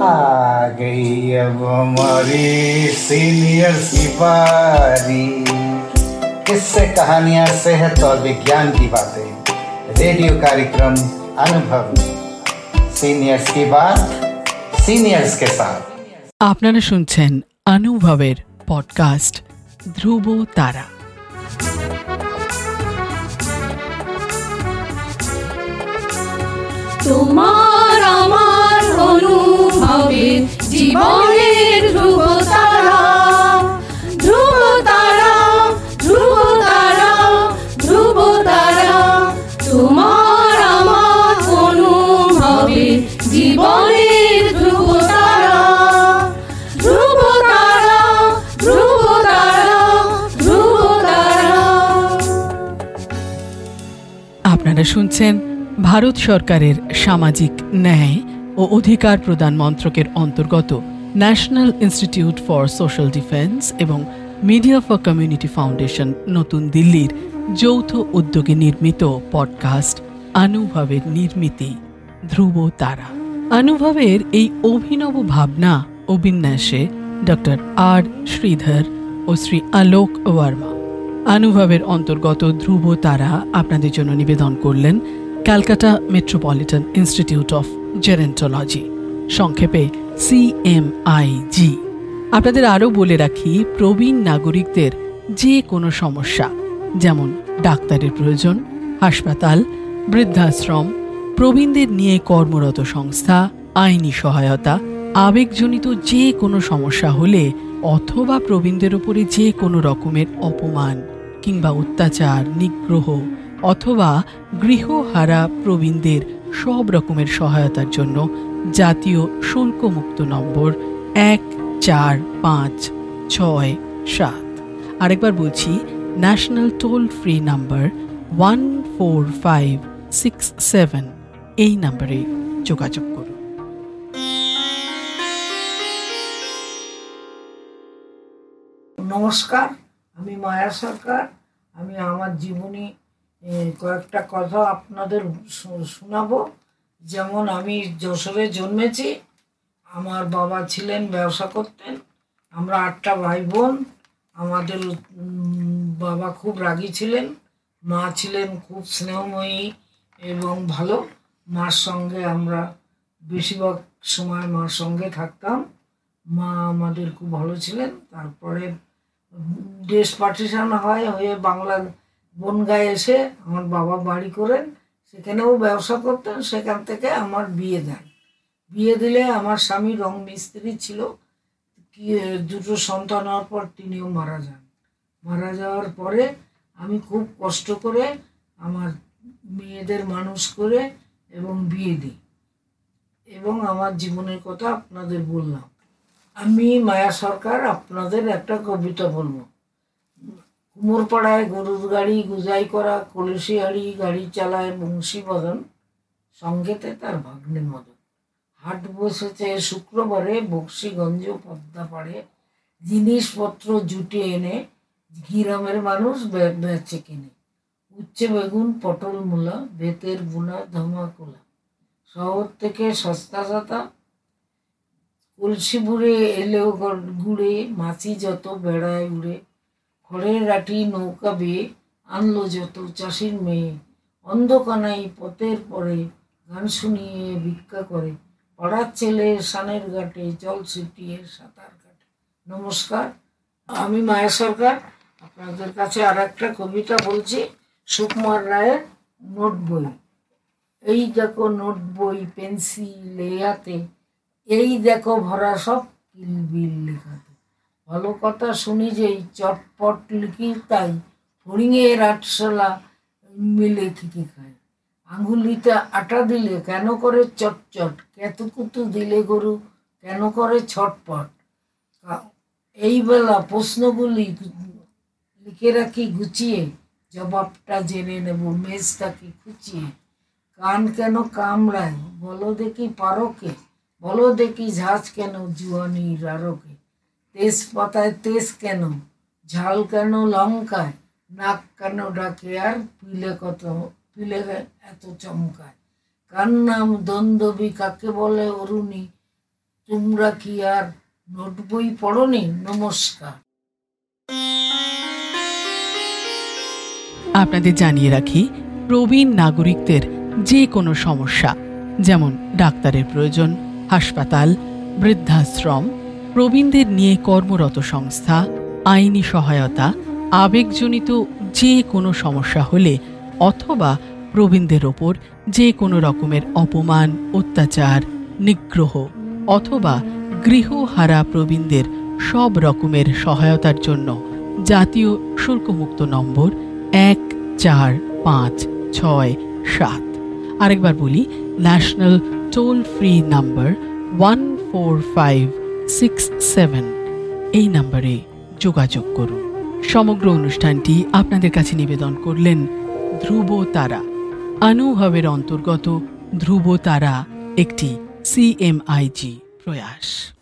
आ गई अब हमारी सीनियर की बारी किससे कहानियां सेहत और विज्ञान की बातें रेडियो कार्यक्रम अनुभव सीनियर्स की बात सीनियर्स के साथ আপনারা শুনছেন অনুভবের পডকাস্ট ধ্রুব তারা তোমার শুনছেন ভারত সরকারের সামাজিক ন্যায় ও অধিকার প্রদান মন্ত্রকের অন্তর্গত national institute for social defence এবং মিডিয়া ফর কমিউনিটি ফাউন্ডেশন, নতুন দিল্লির যৌথ উদ্যোগে নির্মিত পডকাস্ট অনুভবের নির্মিতি, ধ্রুব তারা। অনুভবের এই অভিনব ভাবনা ও বিন্যাসে ডক্টর আর. শ্রীধর ও শ্রী আলোক ওয়ার্মা অনুভবের অন্তর্গত ধ্রুব তারা আপনাদের জন্য নিবেদন করলেন Calcutta Metropolitan Institute of Gerontology সংক্ষেপে সিএমআইজি আপনাদের আরও বলে রাখি, প্রবীণ নাগরিকদের যে কোনো সমস্যা, যেমন ডাক্তারের প্রয়োজন, হাসপাতাল, বৃদ্ধাশ্রম, প্রবীণদের নিয়ে কর্মরত সংস্থা, আইনি সহায়তা, আবেগজনিত যে কোনো সমস্যা হলে অথবা প্রবীণদের উপরে যে কোনো রকমের অপমান কিংবা অত্যাচার, নিগ্রহ অথবা গৃহহারা প্রবীণদের সব রকমের সহায়তার জন্য জাতীয় শুল্কমুক্ত নম্বর এক চার পাঁচ ছয় সাত। আরেকবার বলছি national toll free number one four five six seven এই নাম্বারে যোগাযোগ করুন। নমস্কার আমি মায়া সরকার, আমি আমার জীবনী কয়েকটা কথা আপনাদের শোনাবো। যেমন আমি যশোরে জন্মেছি, আমার বাবা ছিলেন ব্যবসা করতেন, আমরা আটটা ভাই বোন আমাদের বাবা খুব রাগী ছিলেন, মা ছিলেন খুব স্নেহময়ী এবং ভালো। মার সঙ্গে আমরা বেশিরভাগ সময় মার সঙ্গে থাকতাম, মা আমাদের খুব ভালো ছিলেন। তারপরে দেশ পার্টিশন হয়, হয়ে বাংলা বনগায় এসে আমার বাবা বাড়ি করেন, সেখানেও ব্যবসা করতেন, সেখান থেকে আমার বিয়ে দেন। বিয়ে দিলে আমার স্বামী রং মিস্ত্রি ছিল দুটো সন্তান হওয়ার পর তিনিও মারা যান। মারা যাওয়ার পরে আমি খুব কষ্ট করে আমার মেয়েদের মানুষ করে এবং বিয়ে দিই। এবং আমার জীবনের কথা আপনাদের বললাম। আমি মায়া সরকার আপনাদের একটা কবিতা বলব। কুমোরপাড়ায় গরুর গাড়ি গুজাই করা, কলসি হাড়ি গাড়ি চালায় বংশী বদন সঙ্গেতে তার ভাগ্নে মদন। হাট বসেছে শুক্রবারে, বক্সিগঞ্জ পদ্মা পাড়ে। জিনিসপত্র জুটে এনে গ্রামের মানুষ বেচে কিনে। উচ্ছে বেগুন, পটল মূলা, বেতের বুনা ধামাকুলা শহর থেকে সস্তা সাতা কলসি বুড়ে এলেও গুড়ে মাছি যত বেড়ায় উড়ে খড়ের লাঠি নৌকা বেয়ে আনলো যত চাষির মেয়ে। অন্ধকানাই পথের পরে গান শুনিয়ে ভিক্ষা করে, পাড়ার ছেলে সানের ঘাটে জল ছিটিয়ে সাঁতার কাটে। নমস্কার, আমি মায়া সরকার। আপনাদের কাছে আর একটা কবিতা বলছি, সুকুমার রায়ের নোট বই। এই দেখো নোট বই পেন্সিল এই হাতে এই দেখো ভরা সব কিলবিল লেখাতে। ভালো কথা শুনি যেই চটপট লিখি তাই ফড়িংয়ের আটশোলা মিলে থেকে খায়। আঙ্গুলিতে আটা দিলে কেন করে চটচট? কেতুকুতু দিলে গরু কেন করে ছটপট? কা- এই বেলা প্রশ্নগুলি লিখে রাখি গুছিয়ে, জবাবটা জেনে নেব, মেজটাকে খুঁচিয়ে। কান কেন কামড়ায়? বলো দেখি পারকে বলো দেখি ঝাঁজ কেন জুয়ানির আরকে তেজপাতায় তেজ কেন? ঝাল কেন লঙ্কায়? নাক কেন ডাকে আর পিলে কত, পিলে এত চমকায়? কার নাম দ্বন্দ্ববী কাকে বলে অরুণী? তোমরা কি আর নোট বই পড়নি? নমস্কার। আপনাদের জানিয়ে রাখি, প্রবীণ নাগরিকদের যে কোনো সমস্যা, যেমন ডাক্তারের প্রয়োজন হাসপাতাল, বৃদ্ধাশ্রম, প্রবীণদের নিয়ে কর্মরত সংস্থা, আইনি সহায়তা, আবেগজনিত যে কোনো সমস্যা হলে অথবা প্রবীণদের ওপর যে কোনো রকমের অপমান, অত্যাচার, নিগ্রহ অথবা গৃহহারা প্রবীণদের সব রকমের সহায়তার জন্য জাতীয় শুল্কমুক্ত নম্বর এক চার পাঁচ ছয় সাত। আরেকবার বলি, national toll free number one four five six seven এই নাম্বারে যোগাযোগ করুন। সমগ্র অনুষ্ঠানটি আপনাদের কাছে নিবেদন করলেন ধ্রুব তারা অনুভবের অন্তর্গত ধ্রুব তারা একটি সিএমআইজি প্রয়াস।